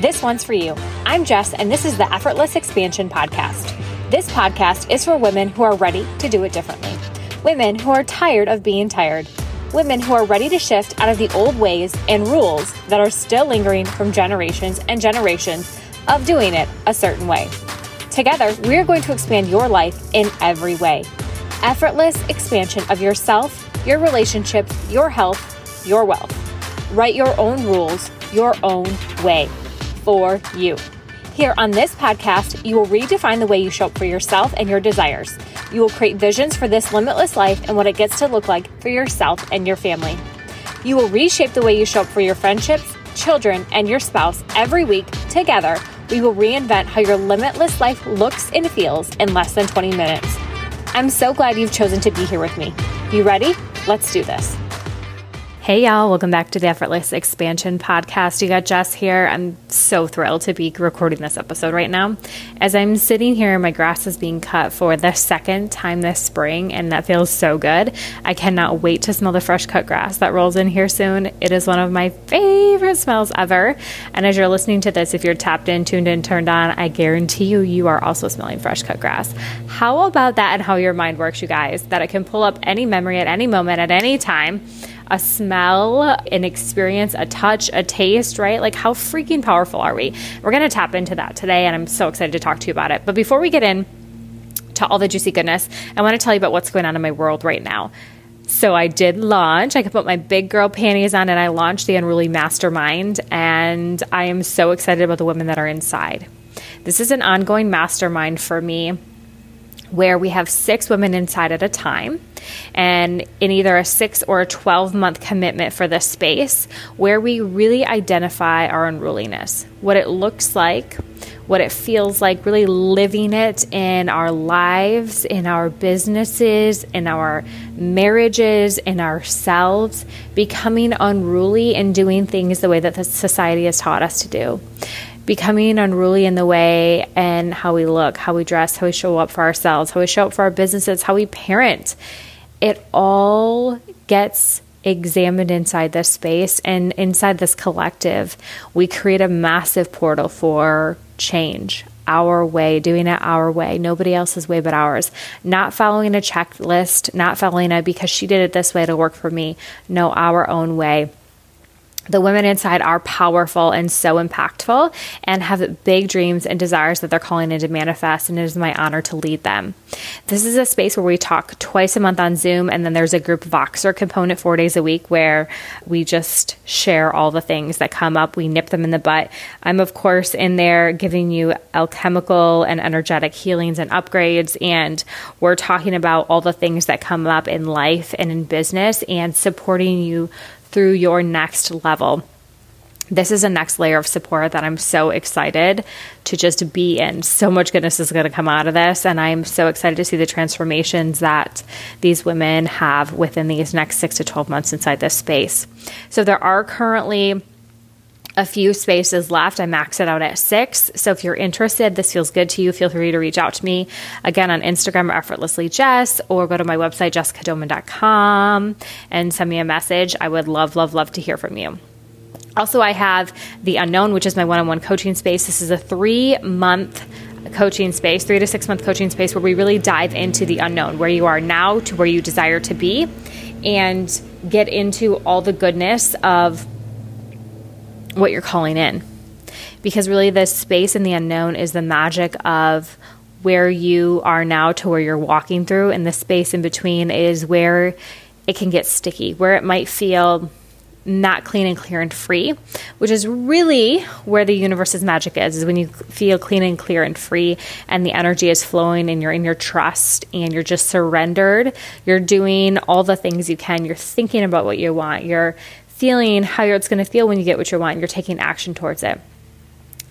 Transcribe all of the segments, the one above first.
This one's for you. I'm Jess, and this is the Effortless Expansion Podcast. This podcast is for women who are ready to do it differently, women who are tired of being tired, women who are ready to shift out of the old ways and rules that are still lingering from generations and generations of doing it a certain way. Together, we are going to expand your life in every way. Effortless expansion of yourself, your relationships, your health, your wealth. Write your own rules, your own way for you. Here on this podcast, you will redefine the way you show up for yourself and your desires. You will create visions for this limitless life and what it gets to look like for yourself and your family. You will reshape the way you show up for your friendships, children, and your spouse every week together. We will reinvent how your limitless life looks and feels in less than 20 minutes. I'm so glad you've chosen to be here with me. You ready? Let's do this. Hey, y'all, welcome back to the Effortless Expansion Podcast. You got Jess here. I'm so thrilled to be recording this episode right now. As I'm sitting here, my grass is being cut for the second time this spring, and that feels so good. I cannot wait to smell the fresh cut grass that rolls in here soon. It is one of my favorite smells ever. And as you're listening to this, if you're tapped in, tuned in, turned on, I guarantee you, you are also smelling fresh cut grass. How about that and how your mind works, you guys? That it can pull up any memory at any moment, at any time a smell, an experience, a touch, a taste, right? Like, how freaking powerful are we? We're going to tap into that today, and I'm so excited to talk to you about it. But before we get in to all the juicy goodness, I want to tell you about what's going on in my world right now. So I did launch. I could put my big girl panties on and I launched the Unruly Mastermind. And I am so excited about the women that are inside. This is an ongoing mastermind for me where we have six women inside at a time. And in either a six or a 12 month commitment for this space where we really identify our unruliness, what it looks like, what it feels like, really living it in our lives, in our businesses, in our marriages, in ourselves, becoming unruly and doing things the way that the society has taught us to do becoming unruly in the way and how we look, how we dress, how we show up for ourselves, how we show up for our businesses, how we parent. It all gets examined inside this space and inside this collective. We create a massive portal for change. Our way, doing it our way, nobody else's way but ours. Not following a checklist, not following a because she did it this way to work for me. No, our own way the women inside are powerful and so impactful and have big dreams and desires that they're calling in to manifest, and it is my honor to lead them. This is a space where we talk twice a month on Zoom, and then there's a group Voxer component four days a week where we just share all the things that come up. We nip them in the butt. I'm, of course, in there giving you alchemical and energetic healings and upgrades, and we're talking about all the things that come up in life and in business and supporting you through your next level. This is a next layer of support that I'm so excited to just be in. So much goodness is going to come out of this. And I'm so excited to see the transformations that these women have within these next six to 12 months inside this space. So there are currently a few spaces left. I maxed it out at six. So if you're interested, this feels good to you, feel free to reach out to me again on Instagram, effortlessly Jess, or go to my website, jessicadoman.com, and send me a message. I would love, love, love to hear from you. Also, I have The Unknown, which is my one on one coaching space. This is a three month coaching space, three to six month coaching space, where we really dive into the unknown, where you are now to where you desire to be, and get into all the goodness of what you're calling in. Because really, the space and the unknown is the magic of where you are now to where you're walking through, and the space in between is where it can get sticky, where it might feel not clean and clear and free, which is really where the universe's magic is, is when you feel clean and clear and free and the energy is flowing and you're in your trust and you're just surrendered. You're doing all the things you can. You're thinking about what you want. You're feeling how it's going to feel when you get what you want. You're taking action towards it.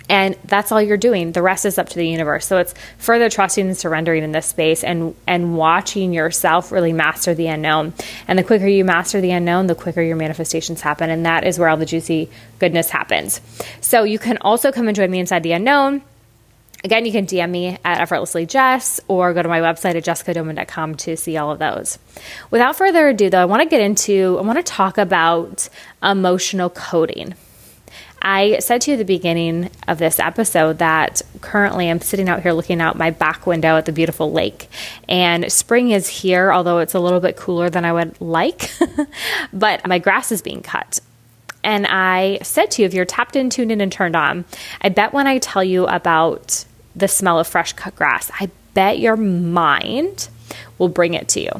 And that's all you're doing. The rest is up to the universe. So it's further trusting and surrendering in this space and and watching yourself really master the unknown. And the quicker you master the unknown, the quicker your manifestations happen. And that is where all the juicy goodness happens. So you can also come and join me inside the unknown Again, you can DM me at effortlessly Jess or go to my website at jessicadoman.com to see all of those. Without further ado, though, I want to get into, I want to talk about emotional coding I said to you at the beginning of this episode that currently I'm sitting out here looking out my back window at the beautiful lake. And spring is here, although it's a little bit cooler than I would like. but my grass is being cut. And I said to you, if you're tapped in, tuned in, and turned on, I bet when I tell you about the smell of fresh cut grass, I bet your mind will bring it to you.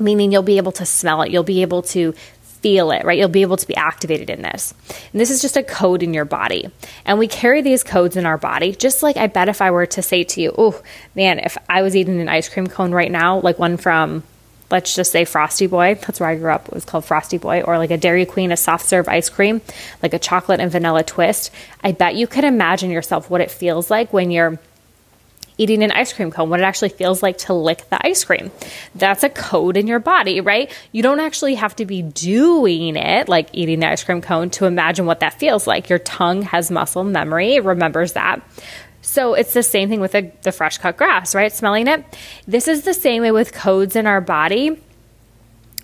Meaning you'll be able to smell it, you'll be able to feel it, right? You'll be able to be activated in this. And this is just a code in your body. And we carry these codes in our body, just like I bet if I were to say to you, oh man, if I was eating an ice cream cone right now, like one from, let's just say Frosty Boy, that's where I grew up, it was called Frosty Boy, or like a Dairy Queen, a soft serve ice cream, like a chocolate and vanilla twist, I bet you could imagine yourself what it feels like when you're eating an ice cream cone, what it actually feels like to lick the ice cream. That's a code in your body, right? You don't actually have to be doing it, like eating the ice cream cone, to imagine what that feels like. Your tongue has muscle memory, it remembers that. So it's the same thing with the, the fresh cut grass, right? Smelling it. This is the same way with codes in our body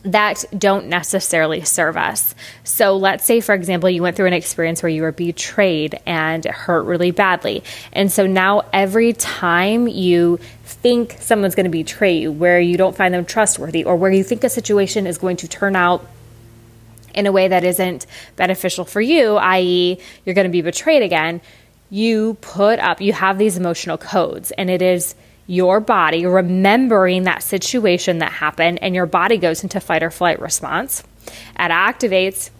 that don't necessarily serve us. So, let's say, for example, you went through an experience where you were betrayed and hurt really badly. And so now, every time you think someone's going to betray you, where you don't find them trustworthy, or where you think a situation is going to turn out in a way that isn't beneficial for you, i.e., you're going to be betrayed again, you put up, you have these emotional codes, and it is your body remembering that situation that happened, and your body goes into fight or flight response. It activates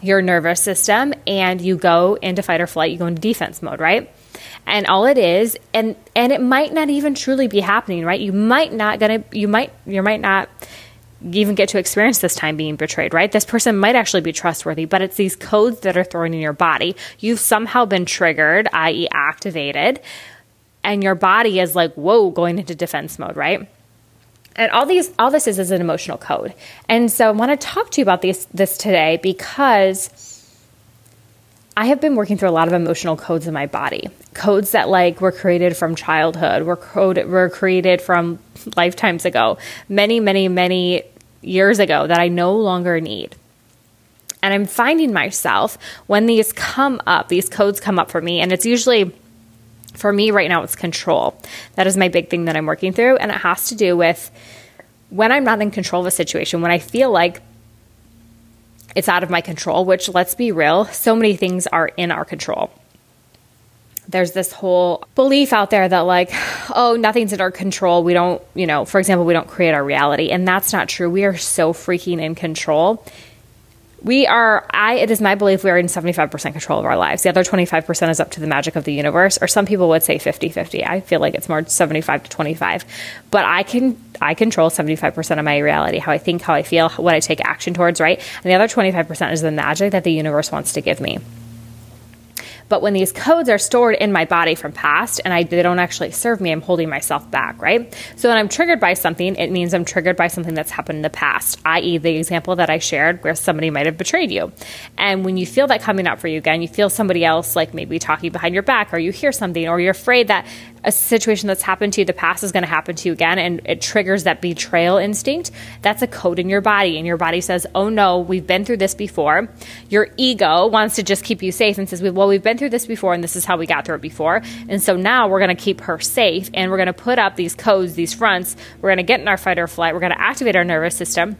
your nervous system, and you go into fight or flight, you go into defense mode, right? And all it is, and and it might not even truly be happening, right? You might not gonna, you might, you might not even get to experience this time being betrayed, right? This person might actually be trustworthy, but it's these codes that are thrown in your body. You've somehow been triggered, i.e., activated and your body is like, whoa, going into defense mode, right? And all these, all this is is an emotional code. And so I want to talk to you about this this today because I have been working through a lot of emotional codes in my body. Codes that like were created from childhood, were code were created from lifetimes ago, many, many, many years ago that I no longer need. And I'm finding myself when these come up, these codes come up for me, and it's usually for me right now, it's control. That is my big thing that I'm working through. And it has to do with when I'm not in control of a situation, when I feel like it's out of my control, which let's be real, so many things are in our control. There's this whole belief out there that, like, oh, nothing's in our control. We don't, you know, for example, we don't create our reality. And that's not true. We are so freaking in control we are i it is my belief we are in 75% control of our lives the other 25% is up to the magic of the universe or some people would say 50-50 i feel like it's more 75 to 25 but i can i control 75% of my reality how i think how i feel what i take action towards right and the other 25% is the magic that the universe wants to give me but when these codes are stored in my body from past and I, they don't actually serve me, I'm holding myself back, right? So when I'm triggered by something, it means I'm triggered by something that's happened in the past, i.e., the example that I shared where somebody might have betrayed you. And when you feel that coming up for you again, you feel somebody else like maybe talking behind your back, or you hear something, or you're afraid that a situation that's happened to you, the past is going to happen to you again, and it triggers that betrayal instinct. That's a code in your body, and your body says, "Oh no, we've been through this before." Your ego wants to just keep you safe and says, "Well, we've been through this before, and this is how we got through it before, and so now we're going to keep her safe, and we're going to put up these codes, these fronts. We're going to get in our fight or flight. We're going to activate our nervous system."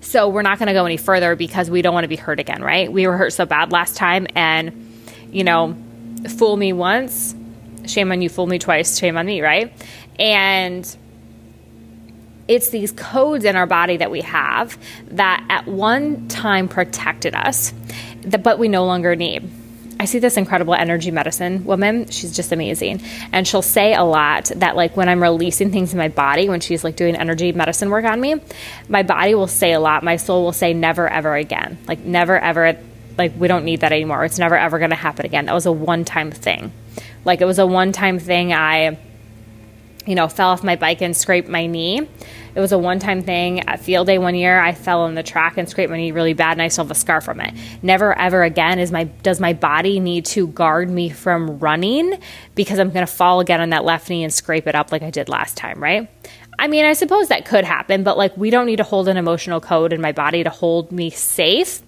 So we're not going to go any further because we don't want to be hurt again, right? We were hurt so bad last time, and you know, fool me once, shame on you, fool me twice, shame on me, right? And it's these codes in our body that we have that at one time protected us, but we no longer need. I see this incredible energy medicine woman. She's just amazing. And she'll say a lot that, like, when I'm releasing things in my body, when she's like doing energy medicine work on me, my body will say a lot. My soul will say, never, ever again. Like, never, ever, like, we don't need that anymore. It's never, ever going to happen again. That was a one time thing. Like it was a one time thing. I, you know, fell off my bike and scraped my knee. It was a one time thing. At field day one year, I fell on the track and scraped my knee really bad, and I still have a scar from it. Never ever again is my does my body need to guard me from running because I'm going to fall again on that left knee and scrape it up like I did last time, right? I mean, I suppose that could happen, but like we don't need to hold an emotional code in my body to hold me safe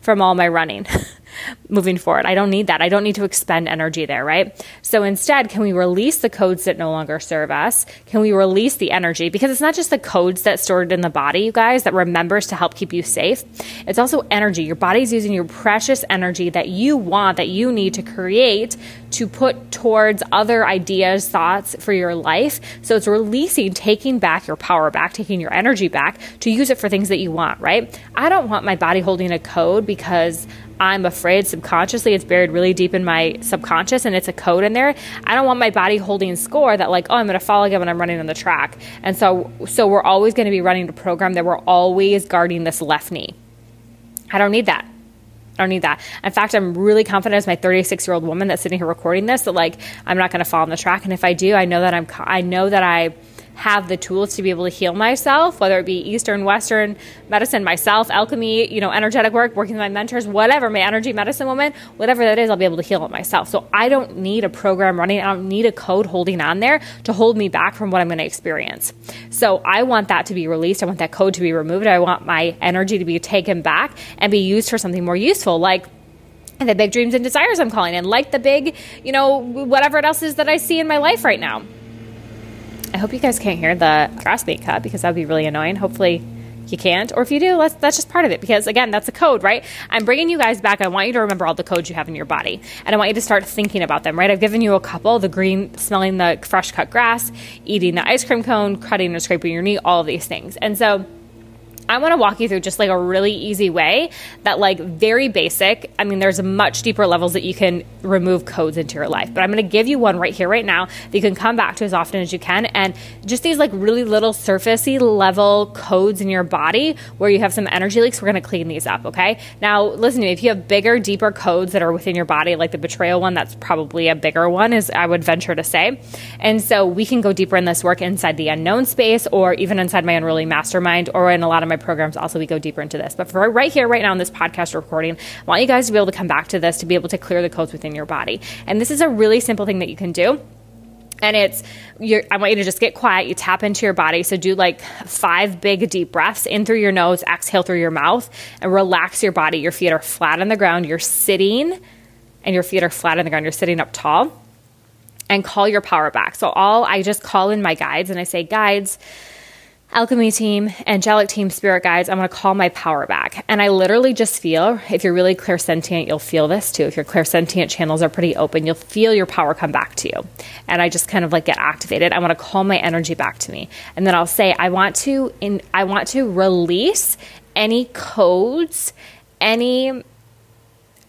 from all my running. moving forward. I don't need that. I don't need to expend energy there, right? So instead, can we release the codes that no longer serve us? Can we release the energy? Because it's not just the codes that's stored in the body, you guys, that remembers to help keep you safe. It's also energy. Your body's using your precious energy that you want, that you need to create to put towards other ideas, thoughts for your life. So it's releasing, taking back your power back, taking your energy back to use it for things that you want, right? I don't want my body holding a code because I'm afraid subconsciously it's buried really deep in my subconscious and it's a code in there. I don't want my body holding score that like, oh, I'm going to fall again when I'm running on the track. And so so we're always going to be running a program that we're always guarding this left knee. I don't need that. I don't need that. In fact, I'm really confident as my 36 year old woman that's sitting here recording this that like I'm not going to fall on the track. And if I do, I know that I'm I know that I have the tools to be able to heal myself, whether it be Eastern, Western medicine, myself, alchemy, you know, energetic work, working with my mentors, whatever, my energy medicine woman, whatever that is, I'll be able to heal it myself. So I don't need a program running. I don't need a code holding on there to hold me back from what I'm going to experience. So I want that to be released. I want that code to be removed. I want my energy to be taken back and be used for something more useful, like the big dreams and desires I'm calling in, like the big, you know, whatever it else is that I see in my life right now. I hope you guys can't hear the grass being cut because that would be really annoying. Hopefully, you can't. Or if you do, that's, that's just part of it because, again, that's a code, right? I'm bringing you guys back. I want you to remember all the codes you have in your body. And I want you to start thinking about them, right? I've given you a couple the green, smelling the fresh cut grass, eating the ice cream cone, cutting or scraping your knee, all of these things. And so, I want to walk you through just like a really easy way that, like, very basic. I mean, there's much deeper levels that you can remove codes into your life, but I'm going to give you one right here, right now that you can come back to as often as you can. And just these like really little surfacey level codes in your body where you have some energy leaks, we're going to clean these up. Okay. Now, listen to me. If you have bigger, deeper codes that are within your body, like the betrayal one, that's probably a bigger one, is I would venture to say. And so we can go deeper in this work inside the unknown space or even inside my unruly mastermind or in a lot of my programs also we go deeper into this. But for right here, right now in this podcast recording, I want you guys to be able to come back to this to be able to clear the codes within your body. And this is a really simple thing that you can do and it's I want you to just get quiet. You tap into your body. So do like five big deep breaths in through your nose, exhale through your mouth, and relax your body. Your feet are flat on the ground. You're sitting, and your feet are flat on the ground. You're sitting up tall, and call your power back. So all I just call in my guides, and I say, guides alchemy team, angelic team, spirit guides, I'm going to call my power back. And I literally just feel, if you're really clairsentient, you'll feel this too. If your clairsentient channels are pretty open, you'll feel your power come back to you. And I just kind of like get activated. I want to call my energy back to me. And then I'll say, I want to in I want to release any codes, any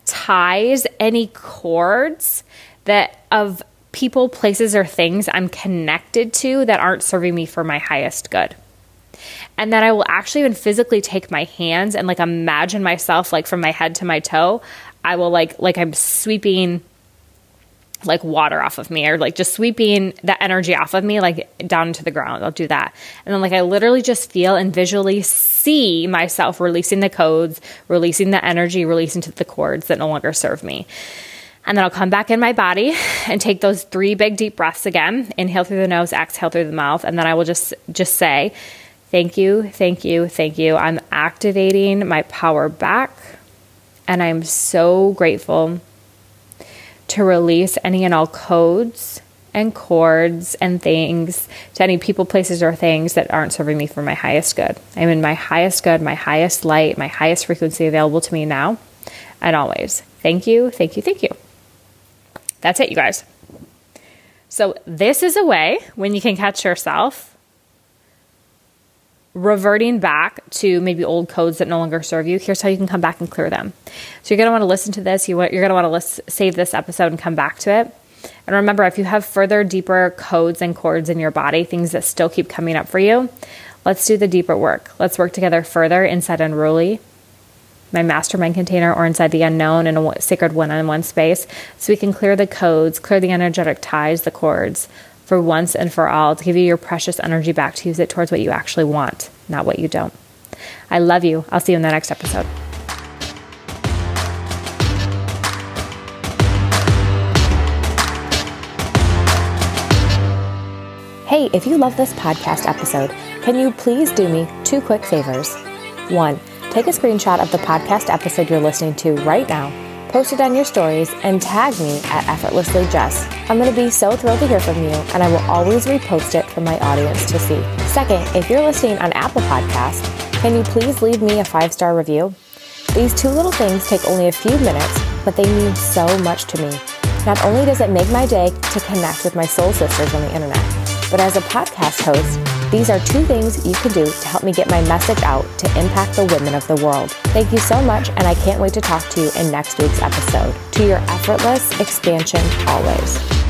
ties, any cords that of people, places, or things I'm connected to that aren't serving me for my highest good and then I will actually even physically take my hands and like imagine myself like from my head to my toe. I will like like I'm sweeping like water off of me or like just sweeping that energy off of me like down into the ground. I'll do that. And then like I literally just feel and visually see myself releasing the codes, releasing the energy, releasing to the cords that no longer serve me. And then I'll come back in my body and take those three big deep breaths again. Inhale through the nose, exhale through the mouth, and then I will just just say, Thank you, thank you, thank you. I'm activating my power back, and I'm so grateful to release any and all codes and cords and things to any people, places, or things that aren't serving me for my highest good. I'm in my highest good, my highest light, my highest frequency available to me now and always. Thank you, thank you, thank you. That's it, you guys. So, this is a way when you can catch yourself reverting back to maybe old codes that no longer serve you, here's how you can come back and clear them. So you're going to want to listen to this. You want, you're going to want to list, save this episode and come back to it. And remember, if you have further, deeper codes and cords in your body, things that still keep coming up for you, let's do the deeper work. Let's work together further inside Unruly, my mastermind container, or inside the unknown in a sacred one on one space, so we can clear the codes, clear the energetic ties, the cords, for once and for all to give you your precious energy back to use it towards what you actually want, not what you don't. I love you. I'll see you in the next episode. Hey, if you love this podcast episode, can you please do me two quick favors? One, take a screenshot of the podcast episode you're listening to right now, post it on your stories, and tag me at Effortlessly Jess. I'm going to be so thrilled to hear from you, and I will always repost it for my audience to see. Second, if you're listening on Apple Podcasts, can you please leave me a five star review? These two little things take only a few minutes, but they mean so much to me. Not only does it make my day to connect with my soul sisters on the internet, but as a podcast host, these are two things you can do to help me get my message out to impact the women of the world. Thank you so much, and I can't wait to talk to you in next week's episode. To your effortless expansion always.